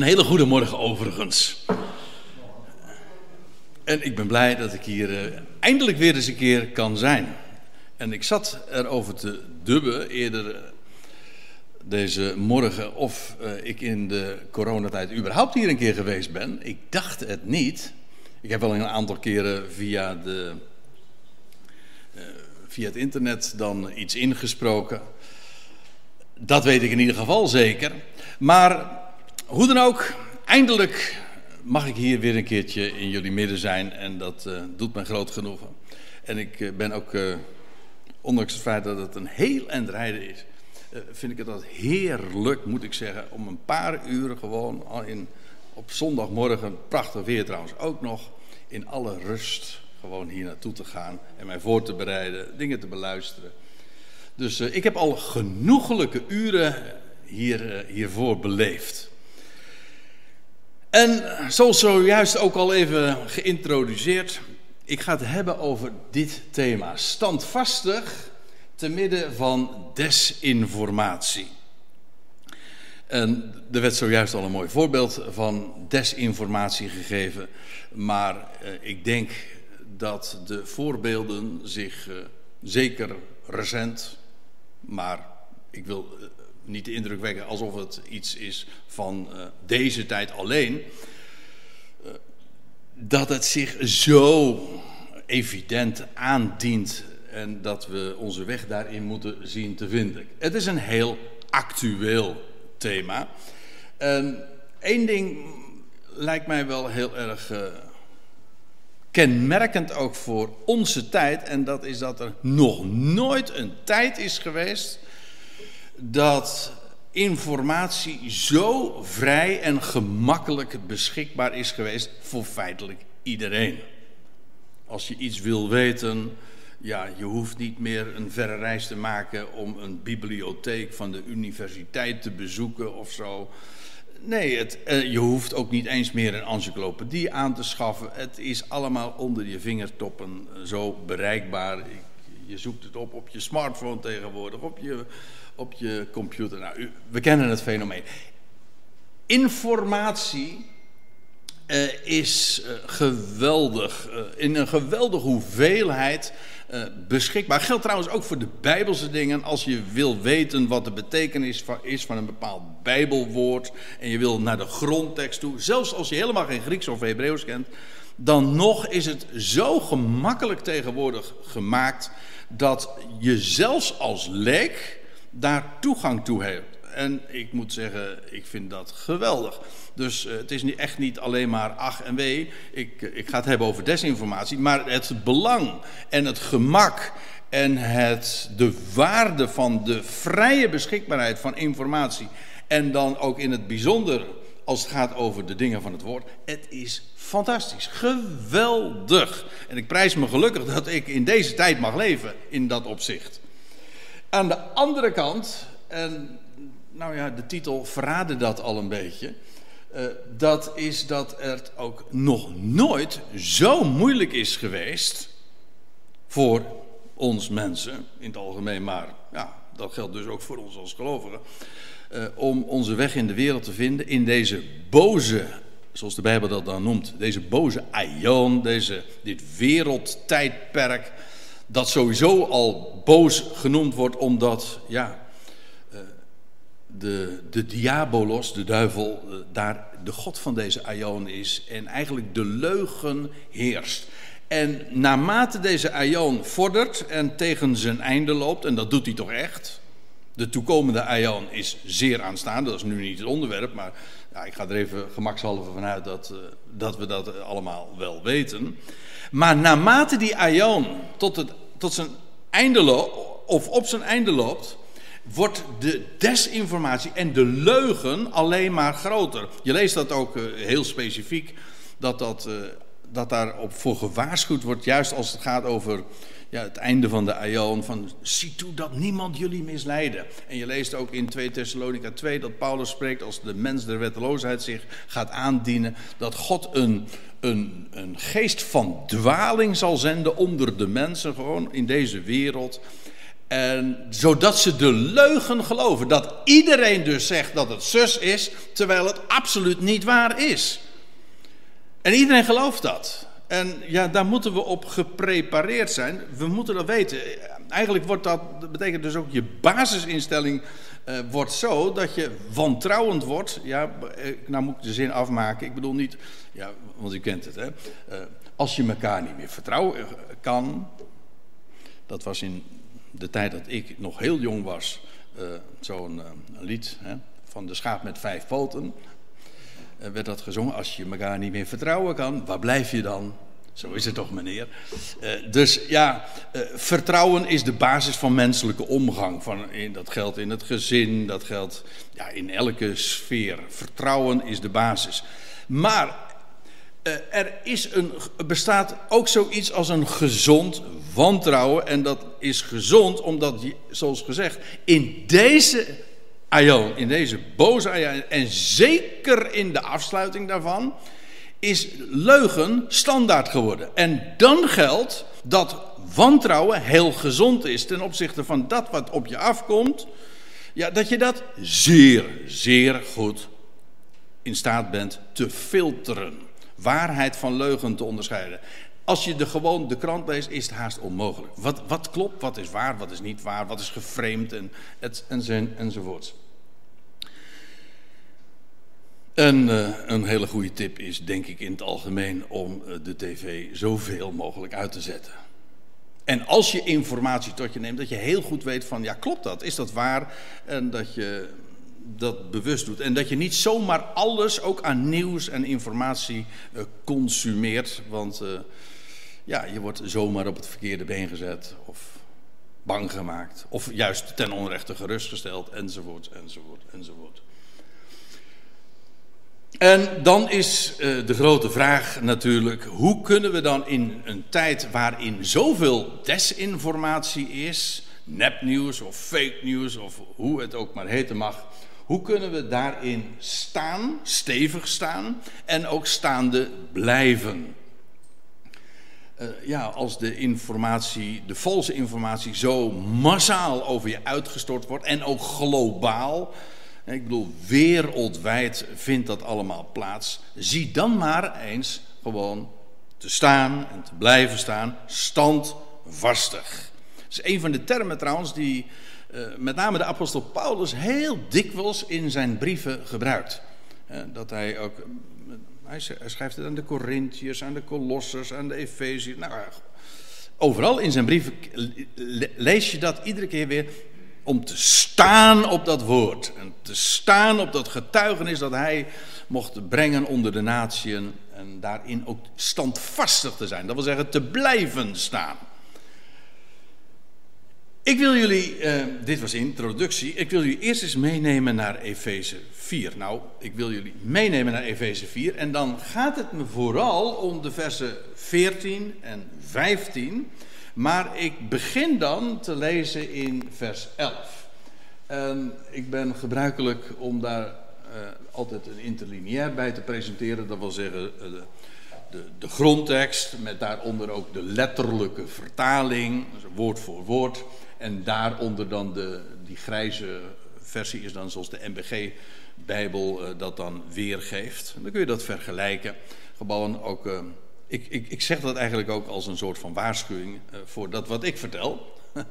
Een hele goede morgen overigens. En ik ben blij dat ik hier uh, eindelijk weer eens een keer kan zijn. En ik zat erover te dubben eerder uh, deze morgen of uh, ik in de coronatijd überhaupt hier een keer geweest ben. Ik dacht het niet. Ik heb wel een aantal keren via, de, via het internet dan iets ingesproken. Dat weet ik in ieder geval zeker. Maar hoe dan ook, eindelijk mag ik hier weer een keertje in jullie midden zijn en dat uh, doet mij groot genoegen. En ik uh, ben ook, uh, ondanks het feit dat het een heel eind rijden is, vind ik het dat heerlijk, moet ik zeggen, om een paar uren gewoon al in, op zondagmorgen, prachtig weer trouwens ook nog, in alle rust gewoon hier naartoe te gaan en mij voor te bereiden, dingen te beluisteren. Dus ik heb al genoegelijke uren hier, hiervoor beleefd. En zoals zojuist ook al even geïntroduceerd, ik ga het hebben over dit thema. Standvastig te midden van desinformatie. En er werd zojuist al een mooi voorbeeld van desinformatie gegeven. Maar eh, ik denk dat de voorbeelden zich eh, zeker recent, maar ik wil eh, niet de indruk wekken alsof het iets is van uh, deze tijd alleen. Uh, dat het zich zo evident aandient en dat we onze weg daarin moeten zien te vinden. Het is een heel actueel thema. En één ding lijkt mij wel heel erg uh, kenmerkend ook voor onze tijd. En dat is dat er nog nooit een tijd is geweest dat informatie zo vrij en gemakkelijk beschikbaar is geweest voor feitelijk iedereen. Als je iets wil weten, ja, je hoeft niet meer een verre reis te maken om een bibliotheek van de universiteit te bezoeken of zo. Nee, het, eh, je hoeft ook niet eens meer een encyclopedie aan te schaffen. Het is allemaal onder je vingertoppen zo bereikbaar. Je zoekt het op op je smartphone tegenwoordig, op je op je computer. Nou, we kennen het fenomeen. Informatie uh, is uh, geweldig, uh, in een geweldige hoeveelheid beschikbaar. Geldt trouwens ook voor de Bijbelse dingen. Als je wil weten wat de betekenis is van een bepaald Bijbelwoord en je wil naar de grondtekst toe, zelfs als je helemaal geen Grieks of Hebreeuws kent, dan nog is het zo gemakkelijk tegenwoordig gemaakt dat je zelfs als leek daar toegang toe heeft. En ik moet zeggen, ik vind dat geweldig. Dus uh, het is niet, echt niet alleen maar ach en wee. Ik, ik ga het hebben over desinformatie. Maar het belang en het gemak en het, de waarde van de vrije beschikbaarheid van informatie. En dan ook in het bijzonder als het gaat over de dingen van het woord. Het is fantastisch, geweldig. En ik prijs me gelukkig dat ik in deze tijd mag leven in dat opzicht. Aan de andere kant, en nou ja, de titel verraadde dat al een beetje. Uh, dat is dat het ook nog nooit zo moeilijk is geweest voor ons mensen in het algemeen, maar ja, dat geldt dus ook voor ons als gelovigen, uh, om onze weg in de wereld te vinden in deze boze, zoals de Bijbel dat dan noemt, deze boze aion, deze, dit wereldtijdperk dat sowieso al boos genoemd wordt omdat ja, eh, de, de diabolos, de duivel, eh, daar de god van deze aion is en eigenlijk de leugen heerst. En naarmate deze aion vordert en tegen zijn einde loopt, en dat doet hij toch echt, de toekomende aion is zeer aanstaande, dat is nu niet het onderwerp, maar ik ga er even gemakshalve vanuit dat, uh, dat we dat allemaal wel weten. Maar naarmate die aion tot, het, tot zijn einde loopt, of op zijn einde loopt, wordt de desinformatie en de leugen alleen maar groter. Je leest dat ook uh, heel specifiek, dat, dat, uh, dat daarop voor gewaarschuwd wordt, juist als het gaat over ja, het einde van de aion, van zie toe dat niemand jullie misleiden. En je leest ook in 2 Thessalonica 2 dat Paulus spreekt als de mens der wetteloosheid zich gaat aandienen, dat God een, een, een geest van dwaling zal zenden onder de mensen, gewoon in deze wereld. En zodat ze de leugen geloven. Dat iedereen dus zegt dat het zus is, terwijl het absoluut niet waar is. En iedereen gelooft dat. En ja, daar moeten we op geprepareerd zijn. We moeten dat weten. Eigenlijk wordt dat, dat betekent dus ook je basisinstelling uh, wordt zo dat je wantrouwend wordt. Ja, nou moet ik de zin afmaken. Ik bedoel niet, ja, want u kent het hè. Uh, als je elkaar niet meer vertrouwen kan. Dat was in de tijd dat ik nog heel jong was. Zo'n lied hè, van de schaap met vijf poten. Werd dat gezongen. Als je elkaar niet meer vertrouwen kan, waar blijf je dan? Zo is het toch, meneer? Uh, dus ja, uh, vertrouwen is de basis van menselijke omgang. Van, in, dat geldt in het gezin, dat geldt ja, in elke sfeer. Vertrouwen is de basis. Maar er is een, bestaat ook zoiets als een gezond wantrouwen. En dat is gezond omdat, zoals gezegd, in deze aion, in deze boze aion, en zeker in de afsluiting daarvan is leugen standaard geworden. En dan geldt dat wantrouwen heel gezond is ten opzichte van dat wat op je afkomt. Ja, dat je dat zeer, zeer goed in staat bent te filteren. Waarheid van leugen te onderscheiden. Als je de, gewoon de krant leest, is het haast onmogelijk. Wat, wat klopt, wat is waar, wat is niet waar, wat is geframed en, het, en, enzovoorts. En uh, een hele goede tip is, denk ik in het algemeen, om uh, de tv zoveel mogelijk uit te zetten. En als je informatie tot je neemt, dat je heel goed weet van, ja klopt dat, is dat waar? En dat je dat bewust doet. En dat je niet zomaar alles, ook aan nieuws en informatie, uh, consumeert. Want ja, je wordt zomaar op het verkeerde been gezet of bang gemaakt. Of juist ten onrechte gerustgesteld, enzovoort, enzovoort, enzovoort. En dan is uh, de grote vraag natuurlijk: hoe kunnen we dan in een tijd waarin zoveel desinformatie is, nepnieuws of fake news of hoe het ook maar heten mag, hoe kunnen we daarin staan, stevig staan en ook staande blijven? Uh, ja, als de informatie, de valse informatie, zo massaal over je uitgestort wordt en ook globaal ik bedoel, wereldwijd vindt dat allemaal plaats. Zie dan maar eens gewoon te staan en te blijven staan, standvastig. Dat is een van de termen trouwens die uh, met name de apostel Paulus heel dikwijls in zijn brieven gebruikt. Uh, dat hij ook, uh, hij schrijft het aan de Corinthiërs, aan de Colossers, aan de Efeziërs. Nou, overal in zijn brieven lees je dat iedere keer weer om te staan op dat woord. En te staan op dat getuigenis dat hij mocht brengen onder de natieën. En daarin ook standvastig te zijn. Dat wil zeggen te blijven staan. Ik wil jullie, eh, dit was introductie, ik wil jullie eerst eens meenemen naar Efeze 4. Nou, ik wil jullie meenemen naar Efeze 4 en dan gaat het me vooral om de versen 14 en 15. Maar ik begin dan te lezen in vers 11. En ik ben gebruikelijk om daar uh, altijd een interlineair bij te presenteren. Dat wil zeggen uh, de, de, de, grondtekst met daaronder ook de letterlijke vertaling, dus woord voor woord. En daaronder dan de, die grijze versie is dan zoals de MBG-bijbel uh, dat dan weergeeft. Dan kun je dat vergelijken. Gewoon ook ik, ik, ik zeg dat eigenlijk ook als een soort van waarschuwing uh, voor dat wat ik vertel. uh,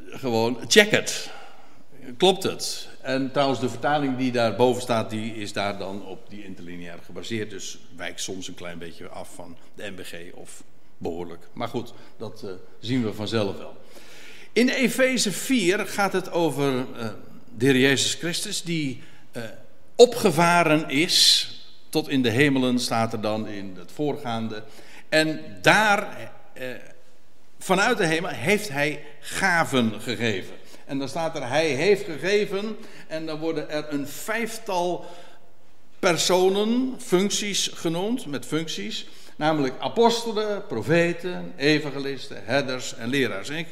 gewoon, check het. Klopt het? En trouwens, de vertaling die daarboven staat, die is daar dan op die interlineair gebaseerd. Dus wijkt soms een klein beetje af van de MBG of behoorlijk. Maar goed, dat uh, zien we vanzelf wel. In Efeze 4 gaat het over de Heer Jezus Christus, die opgevaren is tot in de hemelen staat er dan in het voorgaande. En daar, eh, vanuit de hemel, heeft hij gaven gegeven. En dan staat er, hij heeft gegeven. En dan worden er een vijftal personen, functies genoemd, met functies. Namelijk apostelen, profeten, evangelisten, herders en leraars. Ik,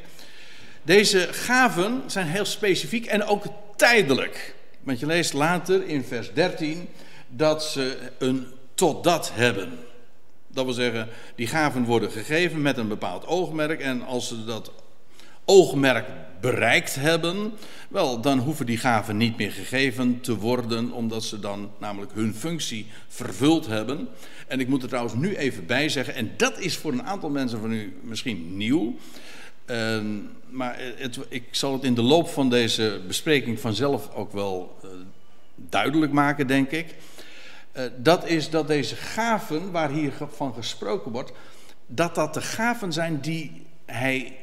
deze gaven zijn heel specifiek en ook tijdelijk. Want je leest later in vers 13 dat ze een totdat hebben. Dat wil zeggen, die gaven worden gegeven met een bepaald oogmerk. En als ze dat oogmerk bereikt hebben, wel, dan hoeven die gaven niet meer gegeven te worden, omdat ze dan namelijk hun functie vervuld hebben. En ik moet er trouwens nu even bij zeggen, en dat is voor een aantal mensen van u misschien nieuw. Uh, maar het, ik zal het in de loop van deze bespreking vanzelf ook wel uh, duidelijk maken, denk ik. Uh, dat is dat deze gaven, waar hier van gesproken wordt, dat dat de gaven zijn die hij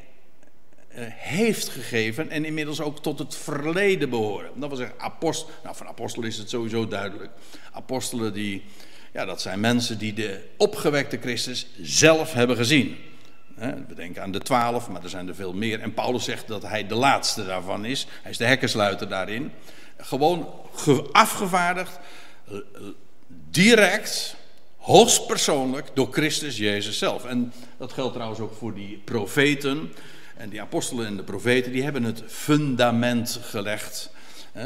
uh, heeft gegeven en inmiddels ook tot het verleden behoren. Dat wil zeggen, apost, nou, van apostel is het sowieso duidelijk. Apostelen, die, ja, dat zijn mensen die de opgewekte Christus zelf hebben gezien. We denken aan de twaalf, maar er zijn er veel meer. En Paulus zegt dat hij de laatste daarvan is. Hij is de hekkensluiter daarin. Gewoon afgevaardigd, eh, direct, hoogstpersoonlijk door Christus Jezus zelf. En dat geldt trouwens ook voor die profeten. En die apostelen en de profeten, die hebben het fundament gelegd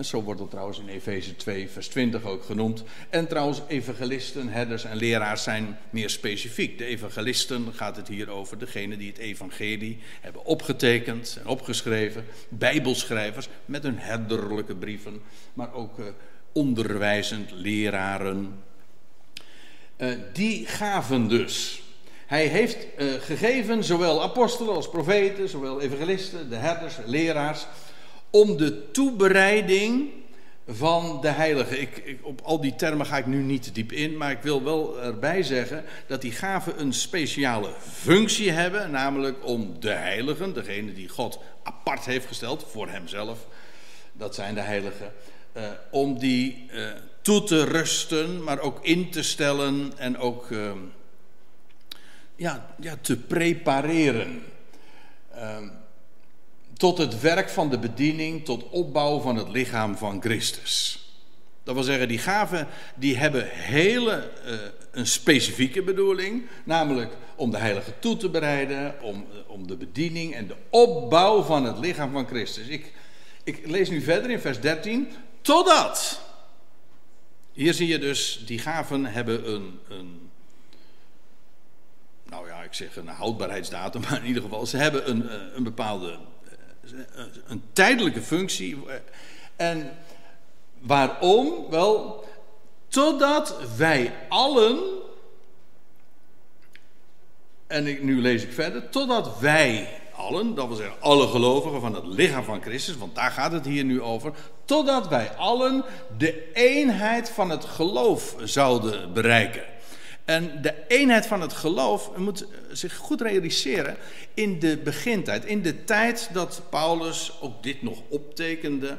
zo wordt het trouwens in Efeze 2, vers 20 ook genoemd. En trouwens, evangelisten, herders en leraars zijn meer specifiek. De evangelisten gaat het hier over degene die het evangelie hebben opgetekend en opgeschreven. Bijbelschrijvers met hun herderlijke brieven, maar ook uh, onderwijzend leraren. Uh, die gaven dus. Hij heeft uh, gegeven zowel apostelen als profeten, zowel evangelisten, de herders, leraars om de toebereiding van de heilige. Ik, ik, op al die termen ga ik nu niet diep in, maar ik wil wel erbij zeggen dat die gaven een speciale functie hebben, namelijk om de heiligen, degene die God apart heeft gesteld voor hemzelf, dat zijn de heiligen, uh, om die uh, toe te rusten, maar ook in te stellen en ook uh, ja, ja, te prepareren. Ehm, tot het werk van de bediening, tot opbouw van het lichaam van Christus. Dat wil zeggen, die gaven die hebben hele, uh, een specifieke bedoeling, namelijk om de heilige toe te bereiden, om, om de bediening en de opbouw van het lichaam van Christus. Ik, ik lees nu verder in vers 13, totdat. Hier zie je dus, die gaven hebben een, een nou ja, ik zeg een houdbaarheidsdatum, maar in ieder geval, ze hebben een, eh, een bepaalde een tijdelijke functie. En waarom? Wel, totdat wij allen, en ik, nu lees ik verder, totdat wij allen, dat wil zeggen alle gelovigen van het lichaam van Christus, want daar gaat het hier nu over, totdat wij allen de eenheid van het geloof zouden bereiken. En de eenheid van het geloof, moet zich goed realiseren, in de begintijd, in de tijd dat Paulus ook dit nog optekende,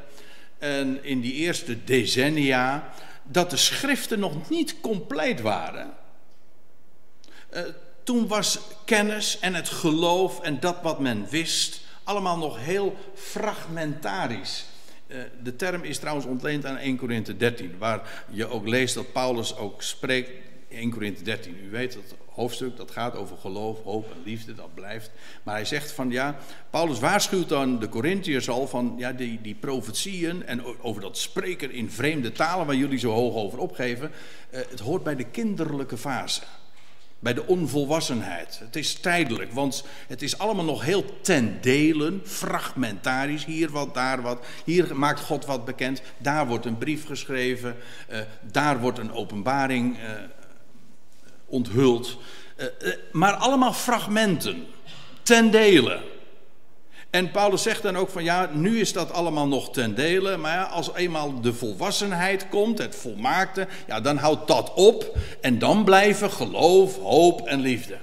en in die eerste decennia, dat de schriften nog niet compleet waren. Toen was kennis en het geloof en dat wat men wist, allemaal nog heel fragmentarisch. Uh, de term is trouwens ontleend aan 1 Korinthe 13, waar je ook leest dat Paulus ook spreekt 1 Korinthe 13. U weet dat hoofdstuk, dat gaat over geloof, hoop en liefde, dat blijft. Maar hij zegt van ja, Paulus waarschuwt dan de Corinthiërs al van ja, die, die profetieën en over dat spreken in vreemde talen waar jullie zo hoog over opgeven. Uh, het hoort bij de kinderlijke fase. Bij de onvolwassenheid. Het is tijdelijk, want het is allemaal nog heel ten delen, fragmentarisch. Hier wat, daar wat. Hier maakt God wat bekend. Daar wordt een brief geschreven. Uh, daar wordt een openbaring uh, onthuld. Uh, maar allemaal fragmenten, ten dele. En Paulus zegt dan ook van ja, nu is dat allemaal nog ten dele, maar als eenmaal de volwassenheid komt, het volmaakte, ja, dan houdt dat op en dan blijven geloof, hoop en liefde.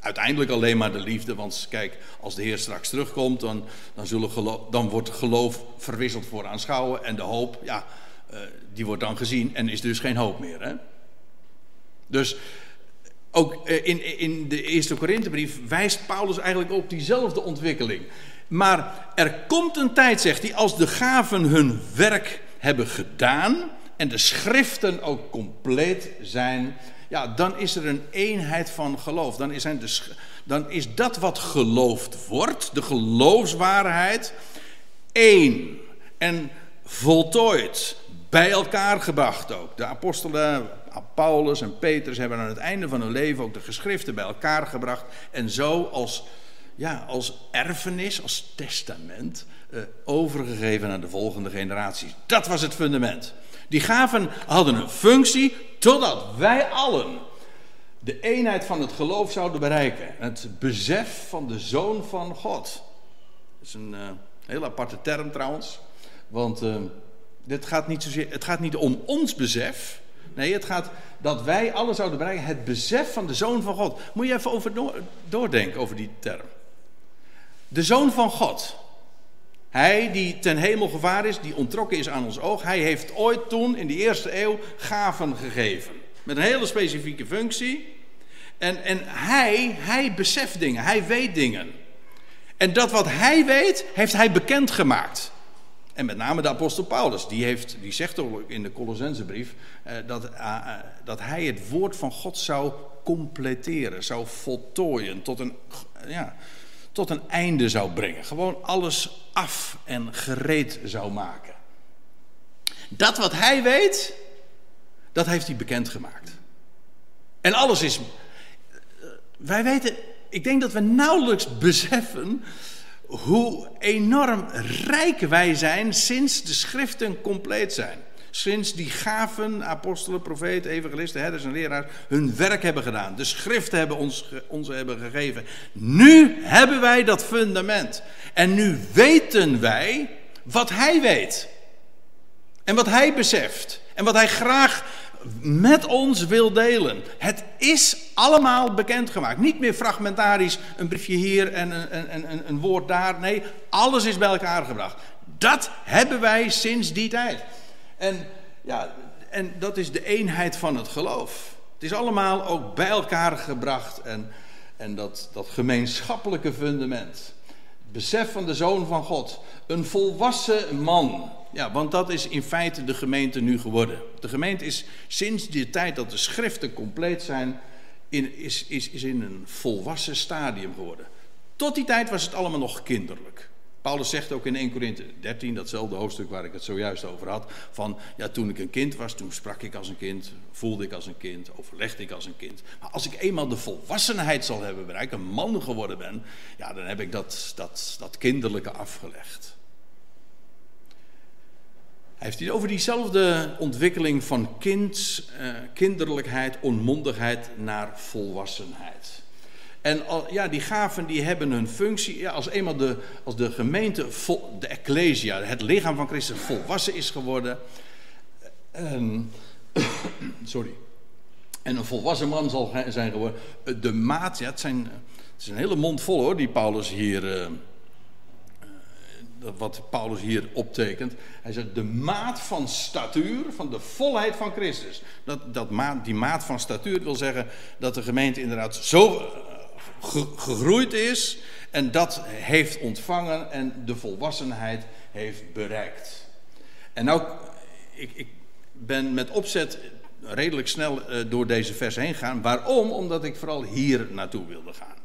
Uiteindelijk alleen maar de liefde, want kijk, als de Heer straks terugkomt, dan, dan, zullen geloof, dan wordt geloof verwisseld voor aanschouwen en de hoop, ja, uh, die wordt dan gezien en is dus geen hoop meer. Hè? Dus ook eh, in, in de eerste Korinthebrief wijst Paulus eigenlijk op diezelfde ontwikkeling. Maar er komt een tijd, zegt hij, als de gaven hun werk hebben gedaan en de schriften ook compleet zijn, ja, dan is er een eenheid van geloof. Dan is, de, dan is dat wat geloofd wordt, de geloofswaarheid, één en voltooid, bij elkaar gebracht ook. De apostelen Paulus en Petrus hebben aan het einde van hun leven ook de geschriften bij elkaar gebracht. En zo als ja, als erfenis, als testament, uh, overgegeven aan de volgende generaties. Dat was het fundament. Die gaven hadden een functie totdat wij allen de eenheid van het geloof zouden bereiken. Het besef van de Zoon van God. Dat is een uh, heel aparte term trouwens. Want uh, dit gaat niet zozeer, het gaat niet om ons besef. Nee, het gaat dat wij alle zouden bereiken. Het besef van de Zoon van God. Moet je even over doordenken over die term. De Zoon van God. Hij die ten hemel gevaar is, die ontrokken is aan ons oog. Hij heeft ooit toen in de eerste eeuw gaven gegeven. Met een hele specifieke functie. En, en hij, hij beseft dingen, hij weet dingen. En dat wat hij weet, heeft hij bekendgemaakt. En met name de apostel Paulus, die, heeft, die zegt ook in de Colossensebrief eh, dat, eh, eh, dat hij het woord van God zou completeren, zou voltooien, tot een, ja, tot een einde zou brengen. Gewoon alles af en gereed zou maken. Dat wat hij weet, dat heeft hij bekendgemaakt. En alles is. Wij weten, ik denk dat we nauwelijks beseffen hoe enorm rijk wij zijn sinds de schriften compleet zijn. Sinds die gaven, apostelen, profeten, evangelisten, herders en leraars hun werk hebben gedaan. De schriften hebben ons, hebben gegeven. Nu hebben wij dat fundament. En nu weten wij wat hij weet. En wat hij beseft. En wat hij graag met ons wil delen. Het is allemaal bekendgemaakt. Niet meer fragmentarisch, een briefje hier en een, een, een, een woord daar. Nee, alles is bij elkaar gebracht. Dat hebben wij sinds die tijd. En, ja, en dat is de eenheid van het geloof. Het is allemaal ook bij elkaar gebracht. En, en dat, dat gemeenschappelijke fundament. Besef van de Zoon van God. Een volwassen man. Ja, want dat is in feite de gemeente nu geworden. De gemeente is sinds die tijd dat de schriften compleet zijn, in, is, is, is in een volwassen stadium geworden. Tot die tijd was het allemaal nog kinderlijk. Paulus zegt ook in 1 Korinthe 13, datzelfde hoofdstuk waar ik het zojuist over had, van ja, toen ik een kind was, toen sprak ik als een kind, voelde ik als een kind, overlegde ik als een kind. Maar als ik eenmaal de volwassenheid zal hebben bereikt, een man geworden ben, ja, dan heb ik dat, dat, dat kinderlijke afgelegd. Hij heeft het over diezelfde ontwikkeling van kind, uh, kinderlijkheid, onmondigheid naar volwassenheid. En al, ja, die gaven die hebben hun functie. Ja, als eenmaal de, als de gemeente, de ecclesia, het lichaam van Christus volwassen is geworden. En, sorry. En een volwassen man zal zijn geworden. De maat, ja, het, zijn, het is een hele mond vol hoor, die Paulus hier. Uh, wat Paulus hier optekent. Hij zegt de maat van statuur, van de volheid van Christus. Dat, dat maat, die maat van statuur wil zeggen dat de gemeente inderdaad zo eh, gegroeid is en dat heeft ontvangen en de volwassenheid heeft bereikt. En nou, ik, ik ben met opzet redelijk snel eh, door deze vers heen gegaan. Waarom? Omdat ik vooral hier naartoe wilde gaan.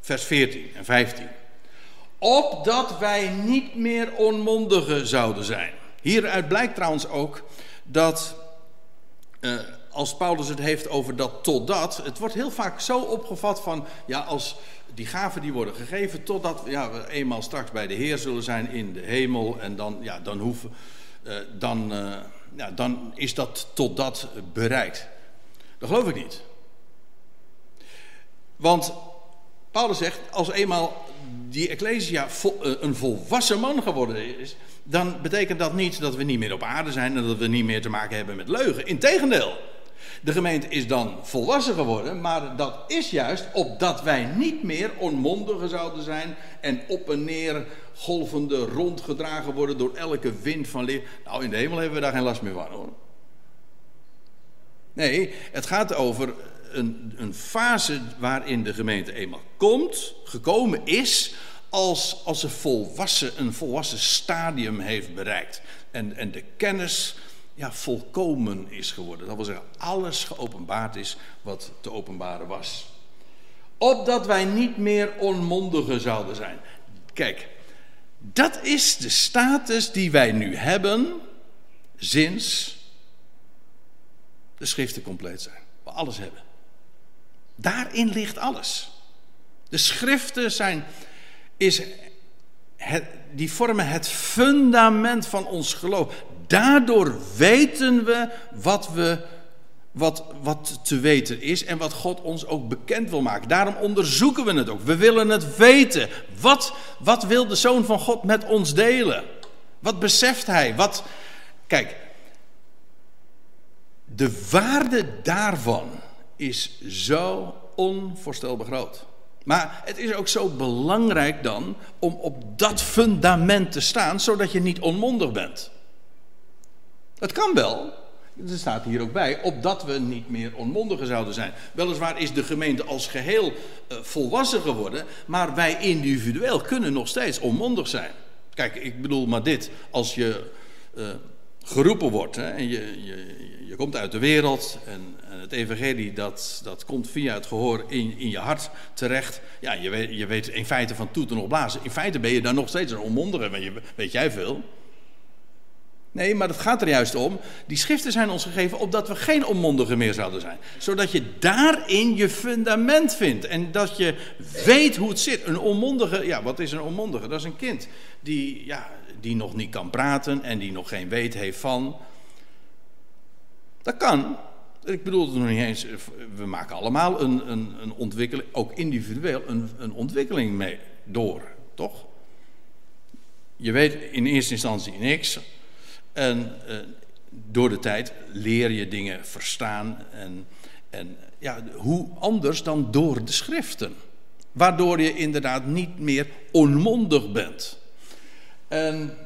Vers 14 en 15 opdat wij niet meer onmondigen zouden zijn. Hieruit blijkt trouwens ook dat, uh, als Paulus het heeft over dat totdat, het wordt heel vaak zo opgevat van, ja, als die gaven die worden gegeven totdat ja, we eenmaal straks bij de Heer zullen zijn in de hemel en dan, ja, dan, hoeven, uh, dan, uh, ja, dan is dat totdat bereikt. Dat geloof ik niet. Want Paulus zegt, als eenmaal die Ecclesia eh, een volwassen man geworden is, dan betekent dat niet dat we niet meer op aarde zijn en dat we niet meer te maken hebben met leugen. Integendeel, de gemeente is dan volwassen geworden, maar dat is juist opdat wij niet meer onmondigen zouden zijn en op en neer golvende rondgedragen worden door elke wind van leer. Nou, in de hemel hebben we daar geen last meer van hoor. Nee, het gaat over een, een fase waarin de gemeente eenmaal komt, gekomen is, als, als een, volwassen, een volwassen stadium heeft bereikt. En, en de kennis ja, volkomen is geworden. Dat wil zeggen, alles geopenbaard is wat te openbaren was. Opdat wij niet meer onmondigen zouden zijn. Kijk, dat is de status die wij nu hebben sinds de schriften compleet zijn. We alles hebben. Daarin ligt alles. De schriften zijn, is het, die vormen het fundament van ons geloof. Daardoor weten we wat, we wat, wat te weten is en wat God ons ook bekend wil maken. Daarom onderzoeken we het ook. We willen het weten. Wat, wat wil de Zoon van God met ons delen? Wat beseft Hij? Wat, kijk, de waarde daarvan is zo onvoorstelbaar groot. Maar het is ook zo belangrijk dan om op dat fundament te staan, zodat je niet onmondig bent. Het kan wel. Er staat hier ook bij, opdat we niet meer onmondigen zouden zijn. Weliswaar is de gemeente als geheel uh, volwassen geworden, maar wij individueel kunnen nog steeds onmondig zijn. Kijk, ik bedoel maar dit. Als je uh, geroepen wordt hè, en je, je, je komt uit de wereld en, het evangelie dat, dat komt via het gehoor in, in je hart terecht. Ja, je weet, je weet in feite van toeten nog blazen. In feite ben je dan nog steeds een onmondige, weet, weet jij veel. Nee, maar het gaat er juist om. Die schriften zijn ons gegeven opdat we geen onmondigen meer zouden zijn. Zodat je daarin je fundament vindt. En dat je weet hoe het zit. Een onmondige, ja, wat is een onmondige? Dat is een kind die, ja, die nog niet kan praten en die nog geen weet heeft van. Dat kan. Ik bedoel het nog niet eens. We maken allemaal een, een, een ontwikkeling, ook individueel, een, een ontwikkeling mee door, toch? Je weet in eerste instantie niks. En uh, door de tijd leer je dingen verstaan. En, en ja, hoe anders dan door de schriften. Waardoor je inderdaad niet meer onmondig bent. En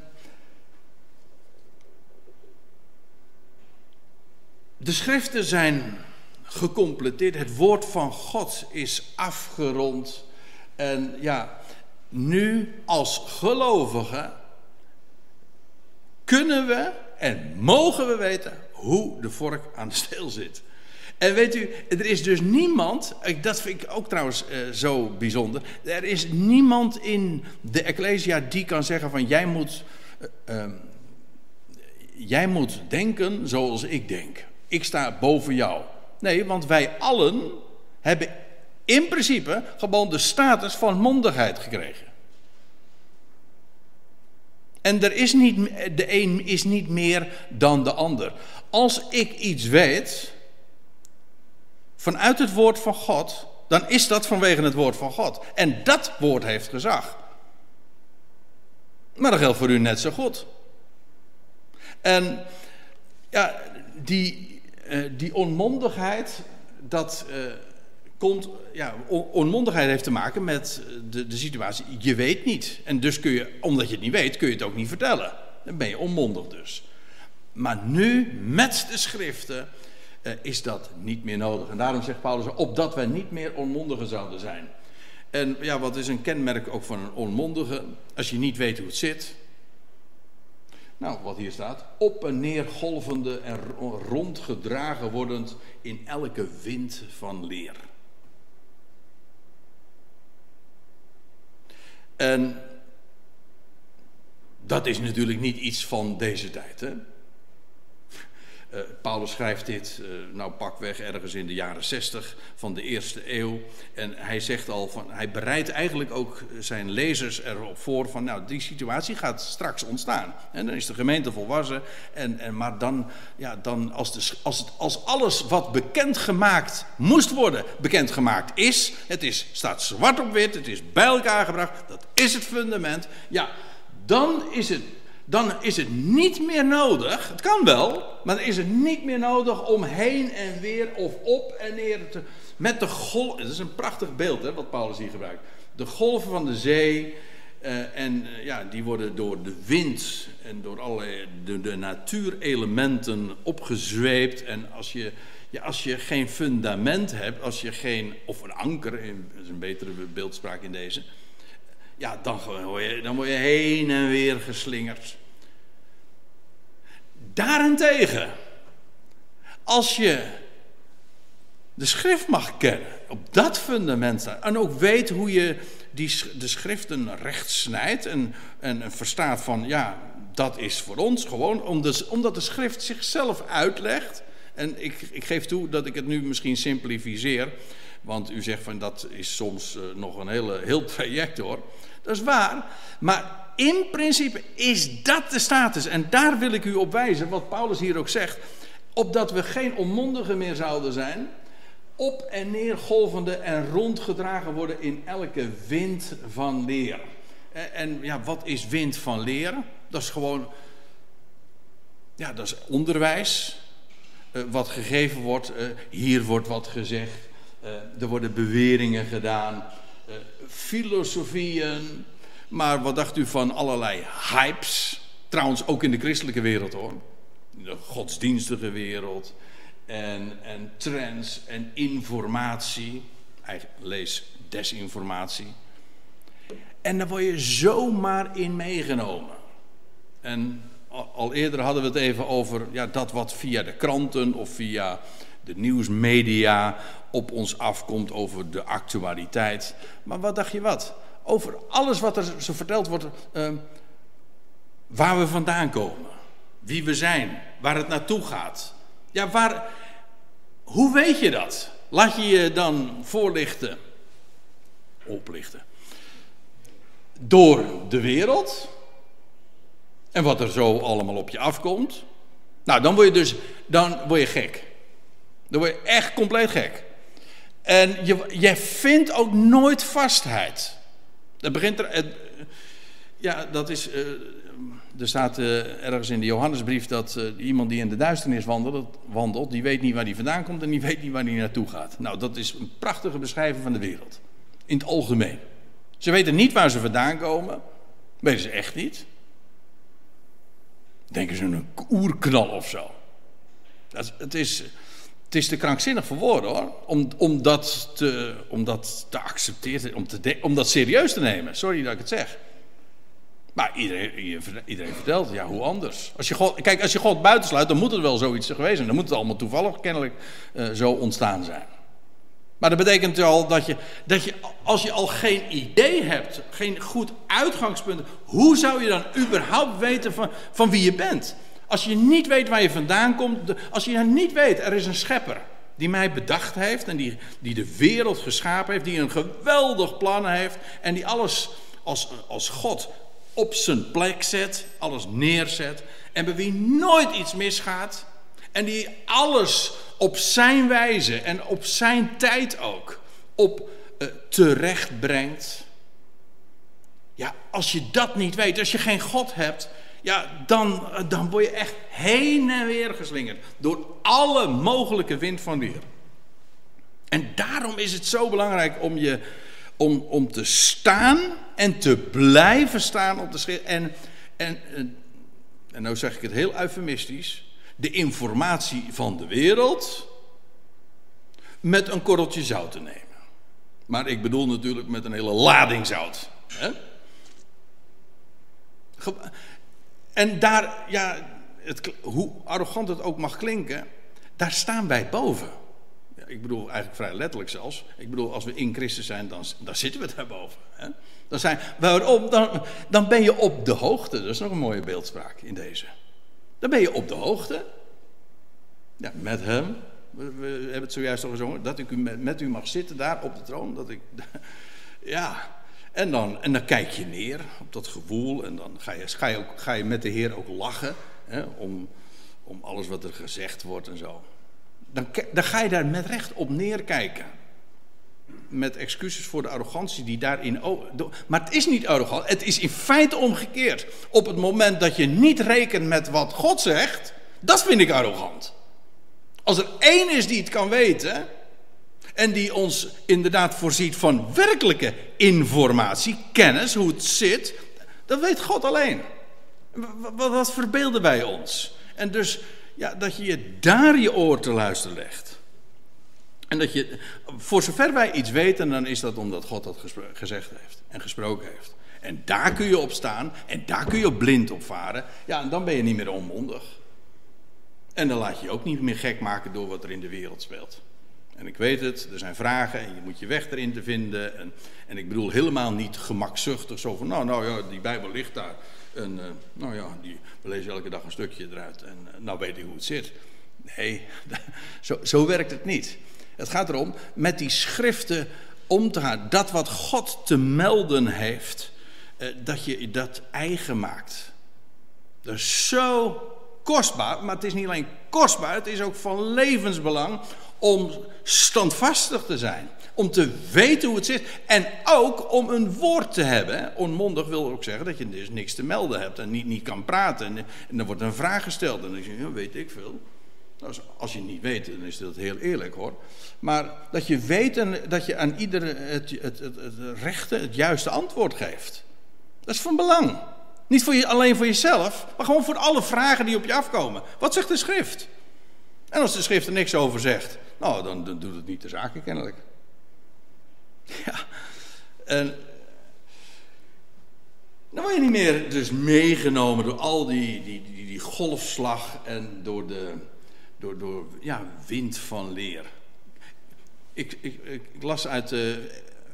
de schriften zijn gecompleteerd. Het woord van God is afgerond. En ja, nu als gelovigen kunnen we en mogen we weten hoe de vork aan de steel zit. En weet u, er is dus niemand, dat vind ik ook trouwens uh, zo bijzonder, er is niemand in de Ecclesia die kan zeggen van jij moet, uh, uh, jij moet denken zoals ik denk. Ik sta boven jou. Nee, want wij allen hebben in principe gewoon de status van mondigheid gekregen. En er is niet, de een is niet meer dan de ander. Als ik iets weet vanuit het woord van God, dan is dat vanwege het woord van God. En dat woord heeft gezag. Maar dat geldt voor u net zo goed. En ja, die, uh, die onmondigheid, dat, uh, komt, ja, onmondigheid heeft te maken met de, de situatie, je weet niet. En dus kun je, omdat je het niet weet, kun je het ook niet vertellen. Dan ben je onmondig dus. Maar nu, met de schriften, eh, is dat niet meer nodig. En daarom zegt Paulus, opdat wij niet meer onmondigen zouden zijn. En ja, wat is een kenmerk ook van een onmondige? Als je niet weet hoe het zit. Nou, wat hier staat. Op en neer golvende en rondgedragen wordend in elke wind van leer. En dat is natuurlijk niet iets van deze tijd. Hè? Uh, Paulus schrijft dit, uh, nou pakweg ergens in de jaren 60 van de eerste eeuw. En hij zegt al van, hij bereidt eigenlijk ook zijn lezers erop voor van, nou die situatie gaat straks ontstaan. En dan is de gemeente volwassen. En, en, maar dan, ja, dan als, de, als, het, als alles wat bekendgemaakt moest worden, bekendgemaakt is. Het is, staat zwart op wit, het is bij elkaar gebracht, dat is het fundament. Ja, dan is het dan is het niet meer nodig, het kan wel, maar dan is het niet meer nodig om heen en weer of op en neer te. Met de golven, het is een prachtig beeld hè, wat Paulus hier gebruikt. De golven van de zee, uh, en uh, ja, die worden door de wind en door allerlei de, de natuurelementen opgezweept. En als je, als je geen fundament hebt, als je geen, of een anker, dat is een betere beeldspraak in deze ja, dan word, je, dan word je heen en weer geslingerd. Daarentegen, als je de schrift mag kennen, op dat fundament en ook weet hoe je die, de schriften recht snijdt en, en verstaat van, ja, dat is voor ons gewoon, omdat de schrift zichzelf uitlegt En ik, ik geef toe dat ik het nu misschien simplificeer. Want u zegt van dat is soms nog een hele, heel traject hoor. Dat is waar. Maar in principe is dat de status. En daar wil ik u op wijzen, wat Paulus hier ook zegt. Opdat we geen onmondigen meer zouden zijn. Op en neer golvende en rondgedragen worden in elke wind van leer. En ja, wat is wind van leren? Dat is gewoon. Ja, dat is onderwijs. Uh, wat gegeven wordt. Hier wordt wat gezegd. Uh, er worden beweringen gedaan. filosofieën. Maar wat dacht u van allerlei hypes? Trouwens, ook in de christelijke wereld hoor. In de godsdienstige wereld. En, en trends en informatie. Eigenlijk lees desinformatie. En daar word je zomaar in meegenomen. En al eerder hadden we het even over ja, dat wat via de kranten of via de nieuwsmedia op ons afkomt over de actualiteit. Maar wat dacht je wat? over alles wat er zo verteld wordt, uh, waar we vandaan komen, wie we zijn, waar het naartoe gaat. Ja, waar, hoe weet je dat? Laat je je dan voorlichten, oplichten, door de wereld en wat er zo allemaal op je afkomt. Nou, dan word je dus, dan word je gek. Dan word je echt compleet gek. En je, je vindt ook nooit vastheid. Dat begint er. ja, dat is. Uh, er staat uh, ergens in de Johannesbrief dat iemand die in de duisternis wandelt, wandelt, die weet niet waar hij vandaan komt en die weet niet waar hij naartoe gaat. Nou, dat is een prachtige beschrijving van de wereld. In het algemeen. Ze weten niet waar ze vandaan komen. Weten ze echt niet. Denken ze een oerknal of zo. Dat, het is. Het is te krankzinnig voor woorden hoor. Om, om, dat, te, om dat te accepteren, om, te om dat serieus te nemen. Sorry dat ik het zeg. Maar iedereen, iedereen vertelt, ja, hoe anders? Als je God, kijk, als je God buitensluit, dan moet er wel zoiets geweest zijn. Dan moet het allemaal toevallig kennelijk uh, zo ontstaan zijn. Maar dat betekent al dat je, dat je, als je al geen idee hebt, geen goed uitgangspunt, hoe zou je dan überhaupt weten van, van wie je bent? Als je niet weet waar je vandaan komt, als je niet weet, er is een schepper die mij bedacht heeft en die, die de wereld geschapen heeft, die een geweldig plan heeft en die alles als, als God op zijn plek zet, alles neerzet en bij wie nooit iets misgaat en die alles op zijn wijze en op zijn tijd ook op uh, terecht brengt. Ja, als je dat niet weet, als je geen God hebt, ja, dan, dan word je echt heen en weer geslingerd. Door alle mogelijke wind van weer. En daarom is het zo belangrijk om, je, om, om te staan en te blijven staan op de schil. En, en, en nou zeg ik het heel eufemistisch. De informatie van de wereld met een korreltje zout te nemen. Maar ik bedoel natuurlijk met een hele lading zout. Hè? En daar, ja, het, hoe arrogant het ook mag klinken, daar staan wij boven. Ik bedoel eigenlijk vrij letterlijk zelfs. Ik bedoel, als we in Christus zijn, dan, dan zitten we daarboven. Hè? Dan, zijn, waarom? Dan, dan ben je op de hoogte. Dat is nog een mooie beeldspraak in deze. Dan ben je op de hoogte. Ja, met hem. We, we hebben het zojuist al gezongen. Dat ik u met, met u mag zitten daar op de troon. Dat ik, ja, en dan, en dan kijk je neer op dat gevoel en dan ga je, ga je, ook, ga je met de Heer ook lachen hè, om, om alles wat er gezegd wordt en zo. Dan, dan ga je daar met recht op neerkijken. Met excuses voor de arrogantie die daarin. Maar het is niet arrogant, het is in feite omgekeerd. Op het moment dat je niet rekent met wat God zegt, dat vind ik arrogant. Als er één is die het kan weten, en die ons inderdaad voorziet van werkelijke informatie, kennis, hoe het zit. Dat weet God alleen. Wat verbeelden wij ons? En dus ja, dat je je daar je oor te luisteren legt. En dat je, voor zover wij iets weten, dan is dat omdat God dat gezegd heeft en gesproken heeft. En daar kun je op staan en daar kun je blind op varen. Ja, en dan ben je niet meer onmondig. En dan laat je je ook niet meer gek maken door wat er in de wereld speelt. En ik weet het, er zijn vragen en je moet je weg erin te vinden. En, en ik bedoel helemaal niet gemakzuchtig, zo van, nou, nou ja, die Bijbel ligt daar. En uh, nou ja, die, we lezen elke dag een stukje eruit en uh, nou weet ik hoe het zit. Nee, zo, zo werkt het niet. Het gaat erom met die schriften om te gaan. Dat wat God te melden heeft, eh, dat je dat eigen maakt. Dat is zo kostbaar, maar het is niet alleen kostbaar, het is ook van levensbelang om standvastig te zijn. Om te weten hoe het zit. En ook om een woord te hebben. Onmondig wil ook zeggen dat je dus niks te melden hebt en niet, niet kan praten. En, dan wordt een vraag gesteld en dan zeg je, weet ik veel. Nou, als je niet weet, dan is dat heel eerlijk hoor. Maar dat je weet en dat je aan iedereen het, het, het, het rechte, het juiste antwoord geeft. Dat is van belang. Niet voor je, alleen voor jezelf, maar gewoon voor alle vragen die op je afkomen. Wat zegt de schrift? En als de schrift er niks over zegt, nou, dan, dan doet het niet de zaken kennelijk. Ja, en dan word je niet meer dus meegenomen door al die, die, die, die golfslag en door de door, door ja, wind van leer. Ik, ik, ik, las uit uh,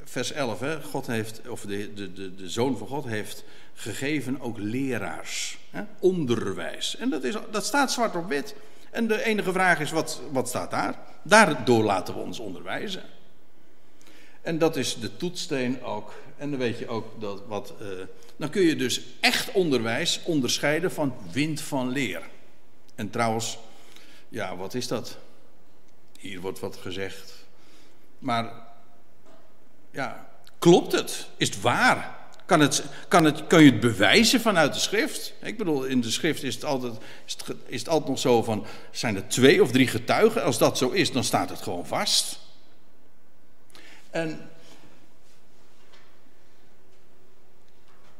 vers 11, hè, God heeft, of de, de, de, de zoon van God heeft gegeven ook leraars, hè, onderwijs. En dat, is, dat staat zwart op wit. En de enige vraag is, wat, wat staat daar? Daardoor laten we ons onderwijzen. En dat is de toetssteen ook. En dan weet je ook dat wat. Uh, dan kun je dus echt onderwijs onderscheiden van wind van leer. En trouwens, ja, wat is dat? Hier wordt wat gezegd. Maar, ja, klopt het? Is het waar? Kan, het, kan, het, kan je het bewijzen vanuit de schrift? Ik bedoel, in de schrift is het altijd, is het, is het altijd nog zo van... zijn er twee of drie getuigen? Als dat zo is, dan staat het gewoon vast. En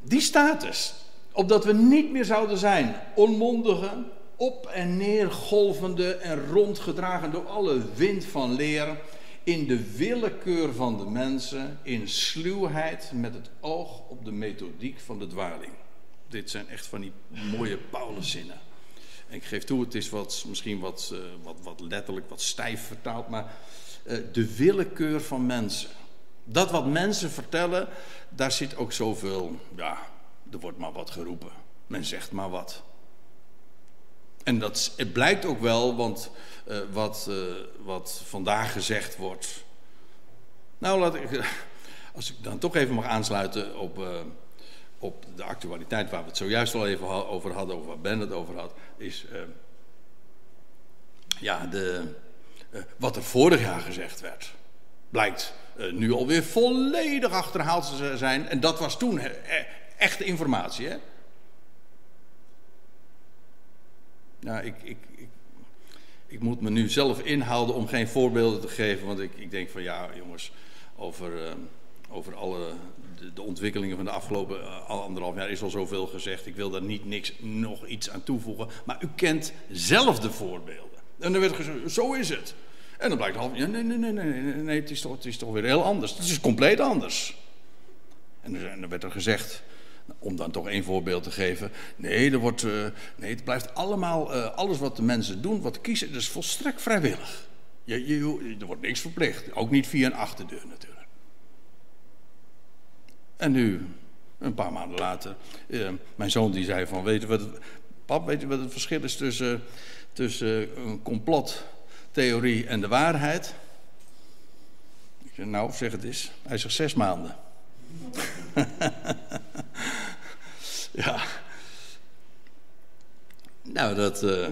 die status, opdat we niet meer zouden zijn onmondige, op en neer golvende en rondgedragen door alle wind van leer, in de willekeur van de mensen, in sluwheid met het oog op de methodiek van de dwaling. Dit zijn echt van die mooie Pauluszinnen. En ik geef toe, het is wat, misschien wat, uh, wat, wat letterlijk, wat stijf vertaald, maar uh, de willekeur van mensen. Dat wat mensen vertellen, daar zit ook zoveel, ja, er wordt maar wat geroepen. Men zegt maar wat. En dat, het blijkt ook wel, want uh, wat, uh, wat vandaag gezegd wordt. Nou, laat ik, als ik dan toch even mag aansluiten op, uh, op de actualiteit waar we het zojuist al even over hadden, of waar Ben het over had, is ja, de, wat er vorig jaar gezegd werd. Blijkt nu alweer volledig achterhaald te zijn. En dat was toen echte informatie. Hè? Nou, ik, ik, ik, ik, moet me nu zelf inhouden om geen voorbeelden te geven. Want ik, ik denk van ja, jongens, over, uh, over alle de, de, ontwikkelingen van de afgelopen uh, anderhalf jaar is al zoveel gezegd. Ik wil daar niet niks, nog iets aan toevoegen. Maar u kent zelf de voorbeelden. En dan werd gezegd, zo is het. En dan blijkt half, nee, nee, nee, nee, nee, nee het, is toch, het is toch weer heel anders. Het is compleet anders. En dan werd er gezegd, om dan toch één voorbeeld te geven. Nee, er wordt, uh, nee het blijft allemaal, uh, alles wat de mensen doen, wat kiezen, dat is volstrekt vrijwillig. Je, er wordt niks verplicht. Ook niet via een achterdeur natuurlijk. En nu, een paar maanden later, uh, mijn zoon die zei van, weet je wat pap, weet je wat het verschil is tussen, tussen een complottheorie en de waarheid? Ik zei, nou, zeg het eens. Hij zegt zes maanden. ja. Nou, dat. Uh,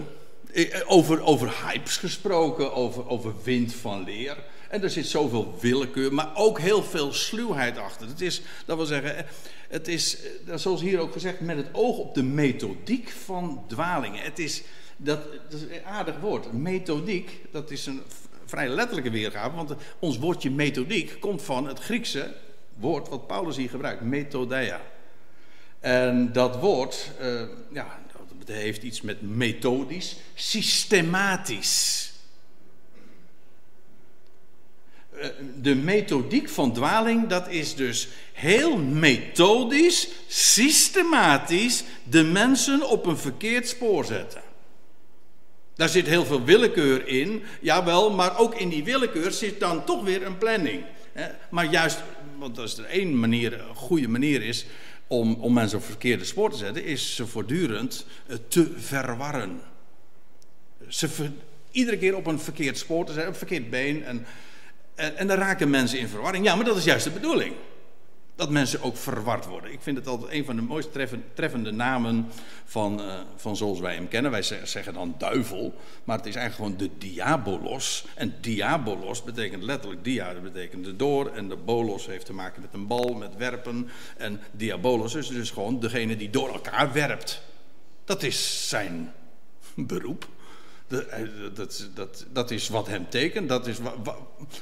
over, over hypes gesproken, over, over wind van leer. En er zit zoveel willekeur, maar ook heel veel sluwheid achter. Het is, dat wil zeggen, het is, eh, zoals hier ook gezegd, met het oog op de methodiek van dwalingen. Het is, dat, dat is een aardig woord. Methodiek, dat is een vrij letterlijke weergave, want ons woordje methodiek komt van het Griekse woord wat Paulus hier gebruikt, methodeia. En dat woord, uh, ja, dat heeft iets met methodisch, systematisch. Uh, de methodiek van dwaling, dat is dus heel methodisch, systematisch de mensen op een verkeerd spoor zetten. Daar zit heel veel willekeur in, jawel, maar ook in die willekeur zit dan toch weer een planning. Maar juist, want als er één manier, een goede manier is om, om mensen op verkeerde spoor te zetten, is ze voortdurend eh, te verwarren. Ze iedere keer op een verkeerd spoor te zijn, op een verkeerd been. En, en, en dan raken mensen in verwarring. Ja, maar dat is juist de bedoeling dat mensen ook verward worden. Ik vind het altijd een van de mooist treffende namen van, uh, van zoals wij hem kennen. Wij zeggen dan duivel, maar het is eigenlijk gewoon de diabolos. En diabolos betekent letterlijk dia, betekent door. En de bolos heeft te maken met een bal, met werpen. En diabolos is dus gewoon degene die door elkaar werpt. Dat is zijn beroep. Dat, dat, dat, dat is wat hem tekent. Dat is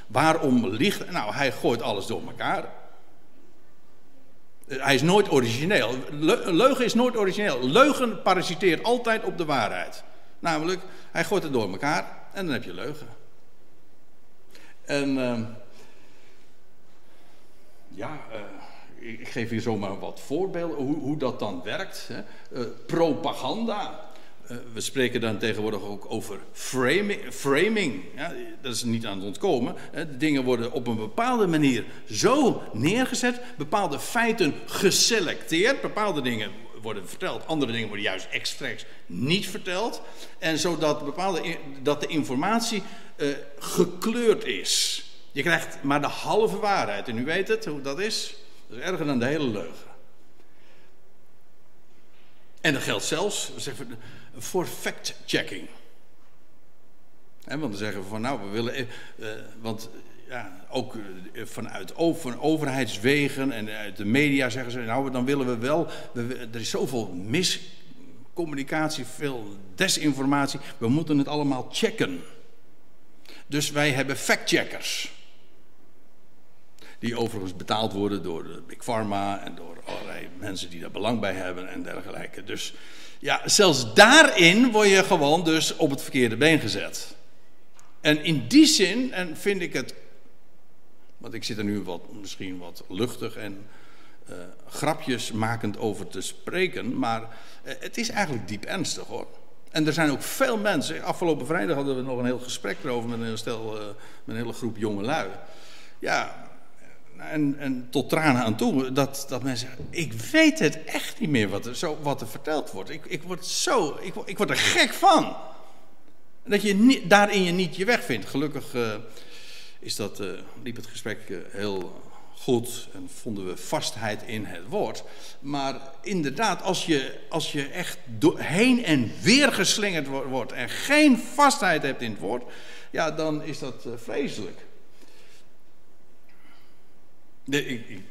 waarom ligt. Nou, hij gooit alles door elkaar. Hij is nooit origineel. Leugen is nooit origineel. Leugen parasiteert altijd op de waarheid. Namelijk, hij gooit het door elkaar en dan heb je leugen. En uh, ja, uh, ik geef hier zomaar wat voorbeelden hoe, hoe dat dan werkt. Hè. Uh, propaganda. Eh, we spreken dan tegenwoordig ook over framing. framing. Ja, dat is niet aan het ontkomen. De dingen worden op een bepaalde manier zo neergezet, bepaalde feiten geselecteerd, bepaalde dingen worden verteld, andere dingen worden juist expres niet verteld. En zodat bepaalde, dat de informatie uh, gekleurd is. Je krijgt maar de halve waarheid. En u weet het, hoe dat is. Dat is erger dan de hele leugen. En dat geldt zelfs, zeggen voor fact-checking. want dan zeggen we van nou, we willen. Eh, eh want ja, ook eh, vanuit over, overheidswegen en uit de media zeggen ze nou, dan willen we wel. We, er is zoveel miscommunicatie, veel desinformatie. We moeten het allemaal checken. Dus wij hebben fact-checkers. Die overigens betaald worden door de Big Pharma en door allerlei mensen die daar belang bij hebben en dergelijke. Dus ja, zelfs daarin word je gewoon dus op het verkeerde been gezet. En in die zin en vind ik het, want ik zit er nu wat, misschien wat luchtig en uh, grapjes makend over te spreken, maar uh, het is eigenlijk diep ernstig hoor. En er zijn ook veel mensen, afgelopen vrijdag hadden we nog een heel gesprek erover met een, stel, uh, met een hele groep jonge lui. Ja, en, en tot tranen aan toe, dat, dat mensen zeggen, ik weet het echt niet meer wat er, zo, wat er verteld wordt. Ik, ik word zo, ik, ik word er gek van. Dat je niet, daarin je niet je weg vindt. Gelukkig uh, is dat, uh, liep het gesprek uh, heel goed en vonden we vastheid in het woord. Maar inderdaad, als je, als je echt heen en weer geslingerd wordt en geen vastheid hebt in het woord, ja, dan is dat vreselijk. Ik,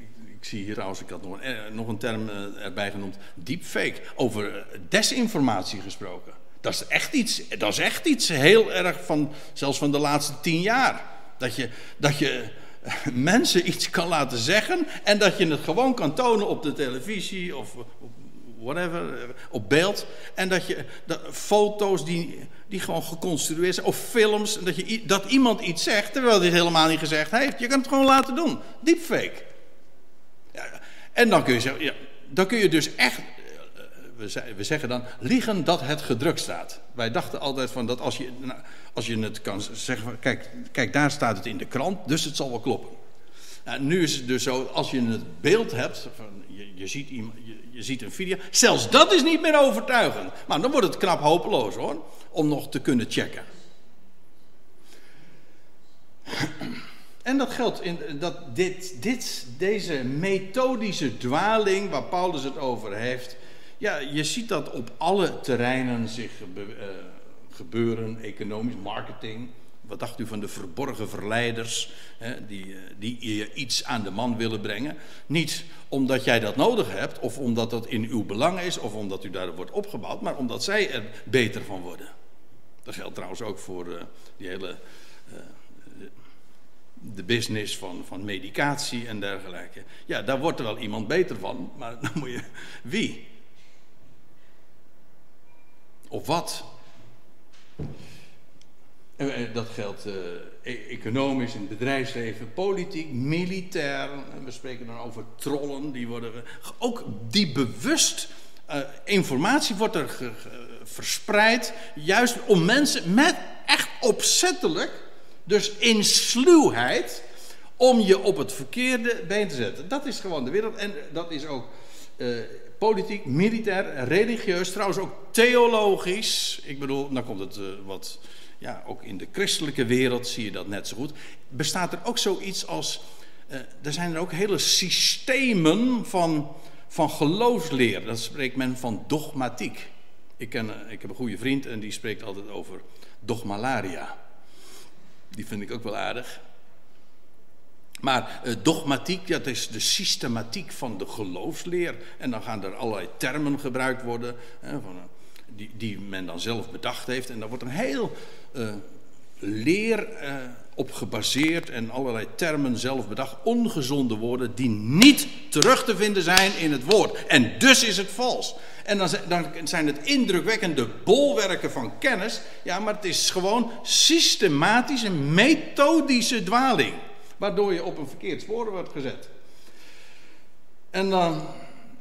zie hier trouwens, ik had nog een, eh, nog een term eh, erbij genoemd, deepfake. Over eh, desinformatie gesproken. Dat is echt iets, dat is echt iets heel erg van, zelfs van de laatste tien jaar. Dat je, dat je mensen iets kan laten zeggen en dat je het gewoon kan tonen op de televisie of whatever, op beeld. En dat je dat, foto's die, die gewoon geconstrueerd zijn, of films, dat, je, dat iemand iets zegt terwijl hij het helemaal niet gezegd heeft. Je kan het gewoon laten doen. Deepfake. Ja, en dan kun je zeggen, ja, dan kun je dus echt, eh, we zeggen dan, liegen dat het gedrukt staat. Wij dachten altijd van dat als je, nou, als je het kan zeggen, kijk, kijk, daar staat het in de krant, dus het zal wel kloppen. Nou, nu is het dus zo, als je het beeld hebt, van, je, ziet je ziet een video. Zelfs dat is niet meer overtuigend. Maar dan wordt het knap hopeloos hoor. Om nog te kunnen checken. En dat geldt in dat dit, dit, deze methodische dwaling waar Paulus het over heeft. Ja, je ziet dat op alle terreinen zich uh, gebeuren: economisch, marketing, wat dacht u van de verborgen verleiders hè, die, eh, die je iets aan de man willen brengen? Niet omdat jij dat nodig hebt, of omdat dat in uw belang is, of omdat u daar wordt opgebouwd, maar omdat zij er beter van worden. Dat geldt trouwens ook voor uh, die hele. Uh, de business van, van medicatie en dergelijke. Ja, daar wordt er wel iemand beter van, maar dan moet je. Wie? Of wat? Dat geldt uh, economisch in het bedrijfsleven, politiek, militair. We spreken dan over trollen. Die worden, ook die bewust uh, informatie wordt er verspreid. Juist om mensen met echt opzettelijk, dus in sluwheid, om je op het verkeerde been te zetten. Dat is gewoon de wereld. En dat is ook politiek, militair, religieus, trouwens ook theologisch. Ik bedoel, dan komt het wat ja, ook in de christelijke wereld zie je dat net zo goed. Bestaat er ook zoiets als. Uh, er zijn er ook hele systemen van, van geloofsleer. Dat spreekt men van dogmatiek. Ik, ken, uh, ik heb een goede vriend en die spreekt altijd over dogmalaria. Die vind ik ook wel aardig. Maar uh, dogmatiek, dat is de systematiek van de geloofsleer. En dan gaan er allerlei termen gebruikt worden. Hè, van, die, die men dan zelf bedacht heeft. En daar wordt een heel uh, leer uh, op gebaseerd en allerlei termen zelf bedacht. Ongezonde woorden die niet terug te vinden zijn in het woord. En dus is het vals. En dan, dan zijn het indrukwekkende bolwerken van kennis. Ja, maar het is gewoon systematische, methodische dwaling. Waardoor je op een verkeerd spoor wordt gezet. En dan,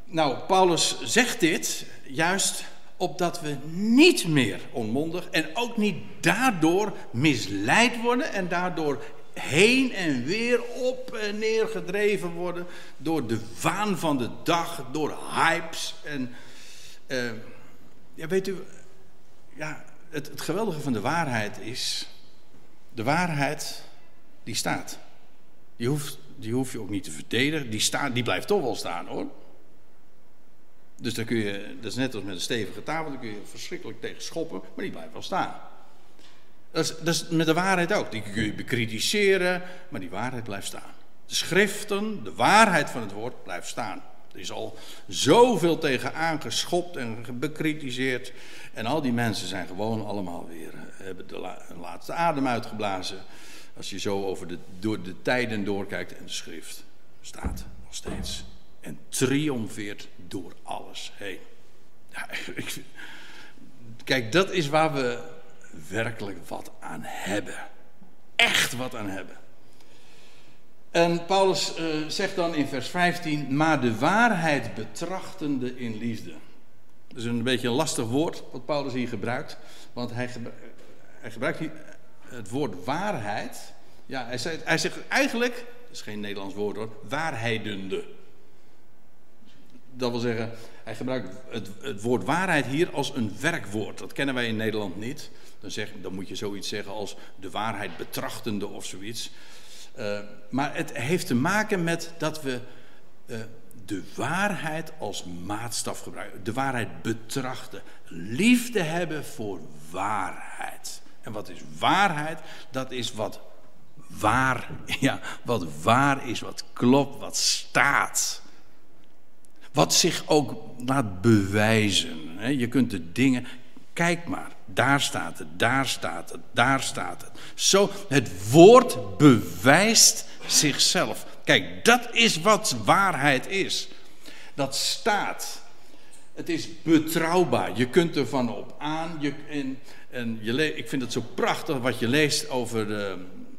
nou, Paulus zegt dit juist opdat we niet meer onmondig en ook niet daardoor misleid worden en daardoor heen en weer op en neer gedreven worden door de waan van de dag, door hypes. En uh, ja, weet u, ja, het, het geweldige van de waarheid is, de waarheid die staat. Die hoeft, die hoef je ook niet te verdedigen, die, staat, die blijft toch wel staan hoor. Dus dan kun je, dat is net als met een stevige tafel, daar kun je verschrikkelijk tegen schoppen, maar die blijft wel staan. Dat is, dat is met de waarheid ook. Die kun je bekritiseren, maar die waarheid blijft staan. De schriften, de waarheid van het woord blijft staan. Er is al zoveel tegen aangeschopt en bekritiseerd. En al die mensen zijn gewoon allemaal weer, eh, hebben de laatste adem uitgeblazen. Als je zo over de, door de tijden doorkijkt en de schrift staat nog steeds. En triomfeert door alles heen. Ja, ik, kijk, dat is waar we werkelijk wat aan hebben. Echt wat aan hebben. En Paulus uh, zegt dan in vers 15: Maar de waarheid betrachtende in liefde. Dat is een beetje een lastig woord wat Paulus hier gebruikt. Want hij, hij gebruikt hier het woord waarheid. Ja, hij zegt, hij zegt eigenlijk, dat is geen Nederlands woord hoor, waarheidende. Dat wil zeggen, hij gebruikt het, het, woord waarheid hier als een werkwoord. Dat kennen wij in Nederland niet. Dan, zeg, dan moet je zoiets zeggen als de waarheid betrachtende of zoiets. Uh, maar het heeft te maken met dat we uh, de waarheid als maatstaf gebruiken. De waarheid betrachten. Liefde hebben voor waarheid. En wat is waarheid? Dat is wat waar, ja, wat waar is, wat klopt, wat staat. Wat zich ook laat bewijzen. Je kunt de dingen. Kijk maar, daar staat het, daar staat het, daar staat het. Zo, het woord bewijst zichzelf. Kijk, dat is wat waarheid is. Dat staat. Het is betrouwbaar. Je kunt er van op aan. Je, en, je ik vind het zo prachtig wat je leest over de,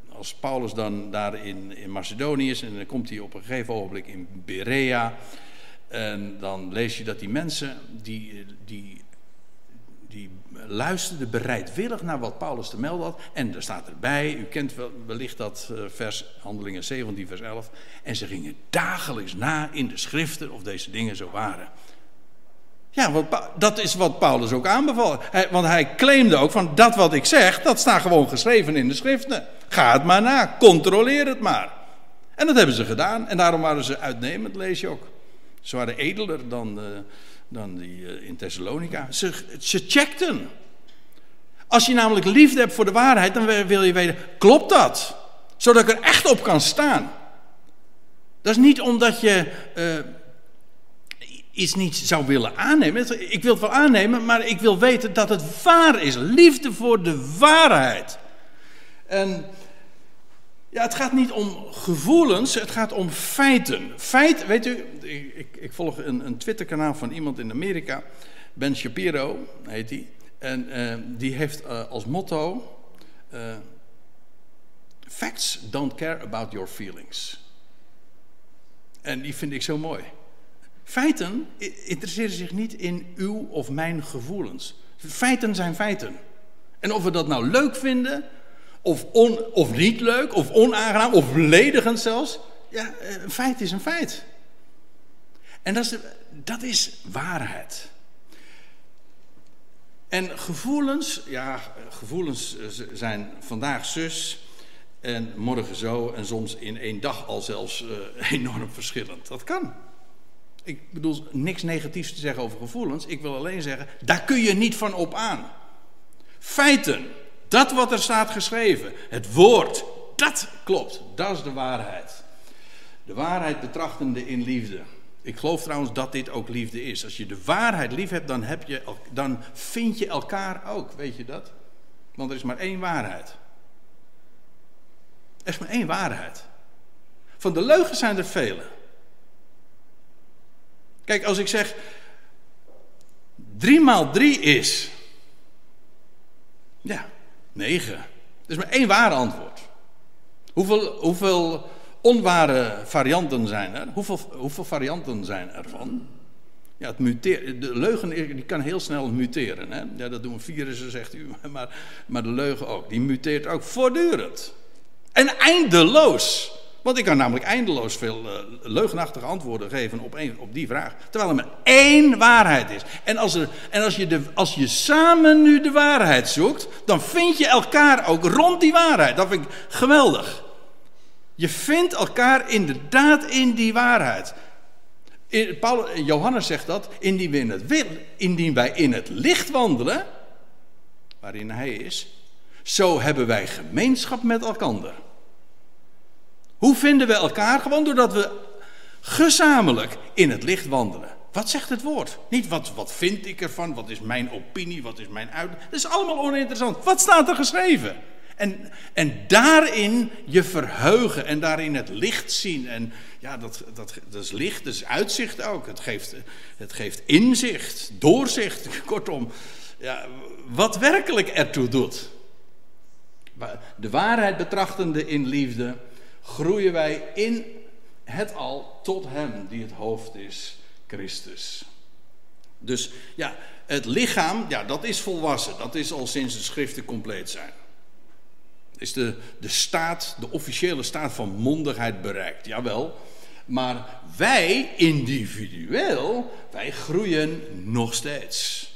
als Paulus dan daar in, in Macedonië is. En dan komt hij op een gegeven ogenblik in Berea. En dan lees je dat die mensen, die, die, die luisterden bereidwillig naar wat Paulus te melden had. En er staat erbij, u kent wellicht dat eh, vers, Handelingen 17, vers 11. En ze gingen dagelijks na in de schriften of deze dingen zo waren. Ja, dat is wat Paulus ook aanbeval. want hij claimde ook van dat wat ik zeg, dat staat gewoon geschreven in de schriften. Ga het maar na, controleer het maar. En dat hebben ze gedaan en daarom waren ze uitnemend, lees je ook. Ze waren edeler dan, uh, dan die uh, in Thessalonica. Ze, ze checkten. Als je namelijk liefde hebt voor de waarheid, dan wil je weten, klopt dat? Zodat ik er echt op kan staan. Dat is niet omdat je uh, iets niet zou willen aannemen. Ik wil het wel aannemen, maar ik wil weten dat het waar is. Liefde voor de waarheid. En ja, het gaat niet om gevoelens, het gaat om feiten. Feit, weet u, ik, ik volg een, een Twitterkanaal van iemand in Amerika, Ben Shapiro heet hij. En uh, die heeft uh, als motto: uh, Facts don't care about your feelings. En die vind ik zo mooi. Feiten interesseren zich niet in uw of mijn gevoelens. Feiten zijn feiten. En of we dat nou leuk vinden of, on, of niet leuk, of onaangenaam, of beledigend zelfs. Ja, eh, een feit is een feit. En dat is, dat is waarheid. En gevoelens, ja, gevoelens zijn vandaag zus en morgen zo en soms in één dag al zelfs uh, enorm verschillend. Dat kan. Ik bedoel niks negatiefs te zeggen over gevoelens. Ik wil alleen zeggen, daar kun je niet van op aan. Feiten, dat wat er staat geschreven, het woord, dat klopt. Dat is de waarheid. De waarheid betrachtende in liefde. Ik geloof trouwens dat dit ook liefde is. Als je de waarheid lief hebt, dan, heb je, dan vind je elkaar ook. Weet je dat? Want er is maar één waarheid. Er is maar één waarheid. Van de leugens zijn er vele. Kijk, als ik zeg 3 maal 3 is. Ja, 9. Er is maar één ware antwoord. Hoeveel, hoeveel onware varianten zijn er? Hoeveel, hoeveel varianten zijn er van? Ja, het muteert, de leugen die kan heel snel muteren. Hè? Ja, dat doen virussen, zegt u. Maar, maar de leugen ook. Die muteert ook voortdurend. En eindeloos. Want ik kan namelijk eindeloos veel uh, leugenachtige antwoorden geven op, op die vraag. Terwijl er maar één waarheid is. En, als, er, en als, je de, als je samen nu de waarheid zoekt, dan vind je elkaar ook rond die waarheid. Dat vind ik geweldig. Je vindt elkaar inderdaad in die waarheid. Johannes zegt dat, indien, indien wij in het licht wandelen, waarin hij is, zo hebben wij gemeenschap met elkaar. Hoe vinden we elkaar? Gewoon doordat we gezamenlijk in het licht wandelen. Wat zegt het woord? Niet wat, wat vind ik ervan, wat is mijn opinie, wat is mijn uit. Dat is allemaal oninteressant. Wat staat er geschreven? En, en daarin je verheugen en daarin het licht zien. En ja, dat, dat, dat is licht, dat is uitzicht ook. Het geeft, het geeft inzicht, doorzicht, kortom. Ja, wat werkelijk ertoe doet. De waarheid betrachtende in liefde groeien wij in het al tot Hem die het hoofd is, Christus. Dus ja, het lichaam, ja, dat is volwassen. Dat is al sinds de schriften compleet zijn. Is de, de staat, de officiële staat van mondigheid bereikt? Jawel. Maar wij individueel, wij groeien nog steeds.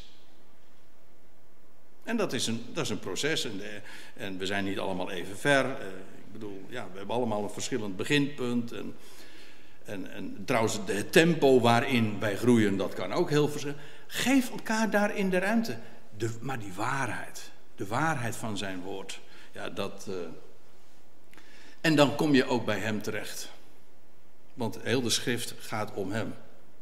En dat is een, dat is een proces. En, de, en we zijn niet allemaal even ver. Bedoel, ja, we hebben allemaal een verschillend beginpunt. En, en, en trouwens, het tempo waarin wij groeien, dat kan ook heel verschillend. Geef elkaar daarin de ruimte. De, maar die waarheid, de waarheid van zijn woord, ja, dat. Uh... En dan kom je ook bij hem terecht. Want heel de schrift gaat om hem.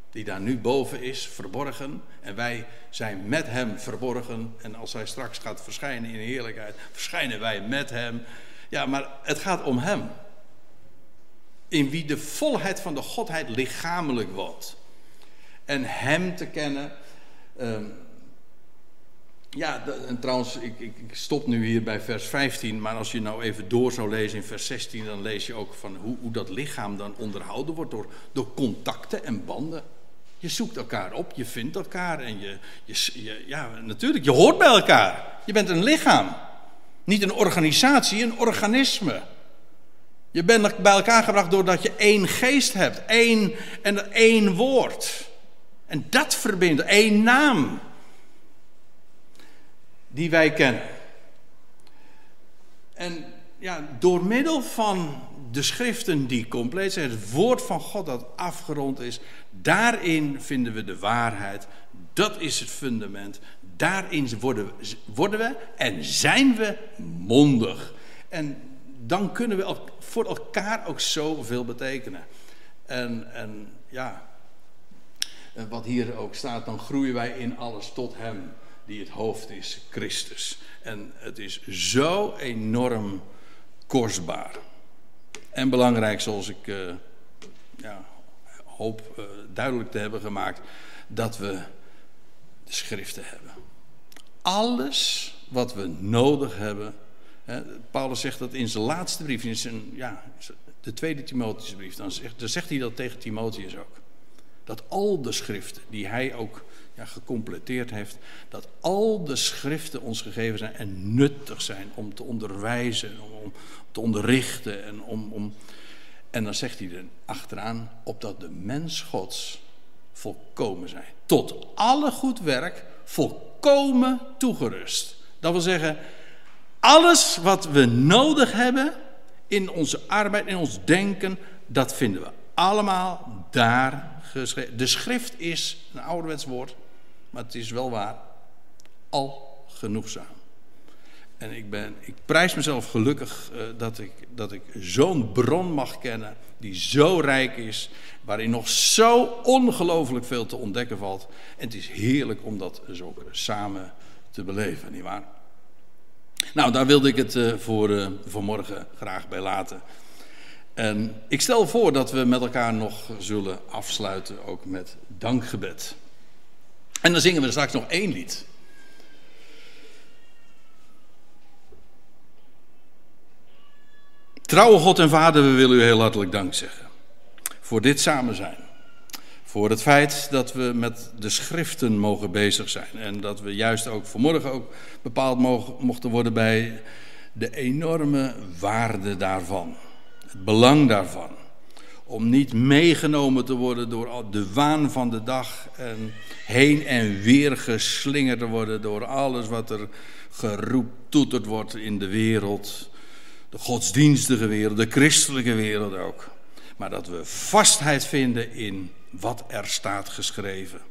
Die daar nu boven is, verborgen. En wij zijn met hem verborgen. En als hij straks gaat verschijnen in heerlijkheid, verschijnen wij met hem. Ja, maar het gaat om Hem. In wie de volheid van de Godheid lichamelijk woont. En Hem te kennen. Ehm, ja, en trouwens, ik, ik, stop nu hier bij vers 15. Maar als je nou even door zou lezen in vers 16, dan lees je ook van hoe, hoe dat lichaam dan onderhouden wordt door, door contacten en banden. Je zoekt elkaar op, je vindt elkaar en je, je, ja, natuurlijk, je hoort bij elkaar. Je bent een lichaam. Niet een organisatie, een organisme. Je bent bij elkaar gebracht doordat je één geest hebt, één en één woord. En dat verbindt, één naam die wij kennen. En ja, door middel van de schriften die compleet zijn, het woord van God dat afgerond is, daarin vinden we de waarheid. Dat is het fundament. Daarin worden, worden we en zijn we mondig. En dan kunnen we voor elkaar ook zoveel betekenen. En, en ja, wat hier ook staat, dan groeien wij in alles tot Hem die het hoofd is, Christus. En het is zo enorm kostbaar. En belangrijk, zoals ik uh, ja, hoop uh, duidelijk te hebben gemaakt, dat we de schriften hebben alles wat we nodig hebben. Paulus zegt dat in zijn laatste brief, in zijn, ja, de tweede Timotheusbrief, dan zegt, dan zegt hij dat tegen Timotheus ook. Dat al de schriften die hij ook ja, gecompleteerd heeft, dat al de schriften ons gegeven zijn en nuttig zijn om te onderwijzen, om te onderrichten en om. om en dan zegt hij er achteraan, opdat de mens Gods volkomen zijn. Tot alle goed werk volkomen toegerust. Dat wil zeggen, alles wat we nodig hebben in onze arbeid, in ons denken, dat vinden we allemaal daar geschreven. De schrift is een ouderwets woord, maar het is wel waar. Al genoegzaam. En ik, ben, ik prijs mezelf gelukkig uh, dat ik, dat ik zo'n bron mag kennen die zo rijk is, waarin nog zo ongelooflijk veel te ontdekken valt. En het is heerlijk om dat zo samen te beleven, nietwaar? Nou, daar wilde ik het uh, voor uh, vanmorgen graag bij laten. En ik stel voor dat we met elkaar nog zullen afsluiten, ook met dankgebed. En dan zingen we straks nog één lied. Trouwe God en Vader, we willen u heel hartelijk dank zeggen. Voor dit samen zijn. Voor het feit dat we met de schriften mogen bezig zijn. En dat we juist ook vanmorgen ook bepaald mochten worden bij de enorme waarde daarvan. Het belang daarvan. Om niet meegenomen te worden door de waan van de dag. En heen en weer geslingerd te worden door alles wat er geroeptoeterd wordt in de wereld de godsdienstige wereld, de christelijke wereld ook. Maar dat we vastheid vinden in wat er staat geschreven.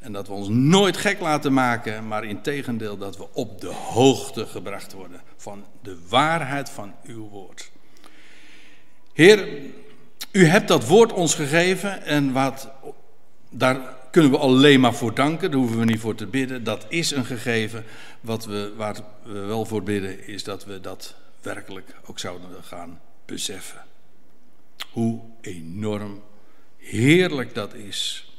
En dat we ons nooit gek laten maken, maar in tegendeel dat we op de hoogte gebracht worden van de waarheid van uw woord. Heer, u hebt dat woord ons gegeven en wat, daar kunnen we alleen maar voor danken, daar hoeven we niet voor te bidden. Dat is een gegeven. Wat we, waar we wel voor bidden is dat we dat werkelijk ook zouden gaan beseffen. Hoe enorm heerlijk dat is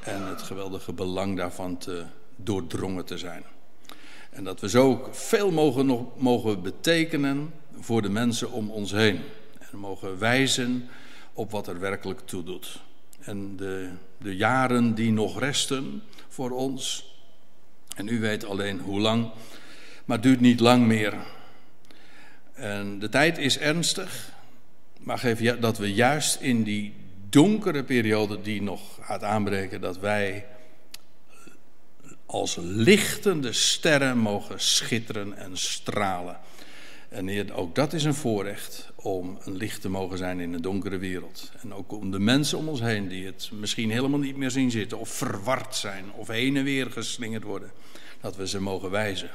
en het geweldige belang daarvan te doordrongen te zijn. En dat we zo veel mogen, nog, mogen betekenen voor de mensen om ons heen. En mogen wijzen op wat er werkelijk toe doet. En de, de jaren die nog resten voor ons, en u weet alleen hoe lang, maar het duurt niet lang meer en de tijd is ernstig, maar geef dat we juist in die donkere periode die nog gaat aanbreken, dat wij als lichtende sterren mogen schitteren en stralen. En ook dat is een voorrecht om een licht te mogen zijn in een donkere wereld. En ook om de mensen om ons heen die het misschien helemaal niet meer zien zitten, of verward zijn, of heen en weer geslingerd worden, dat we ze mogen wijzen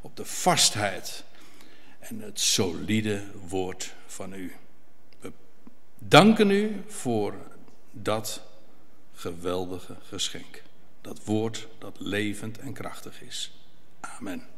op de vastheid en het solide woord van u. Danken u voor dat geweldige geschenk. Dat woord dat levend en krachtig is. Amen.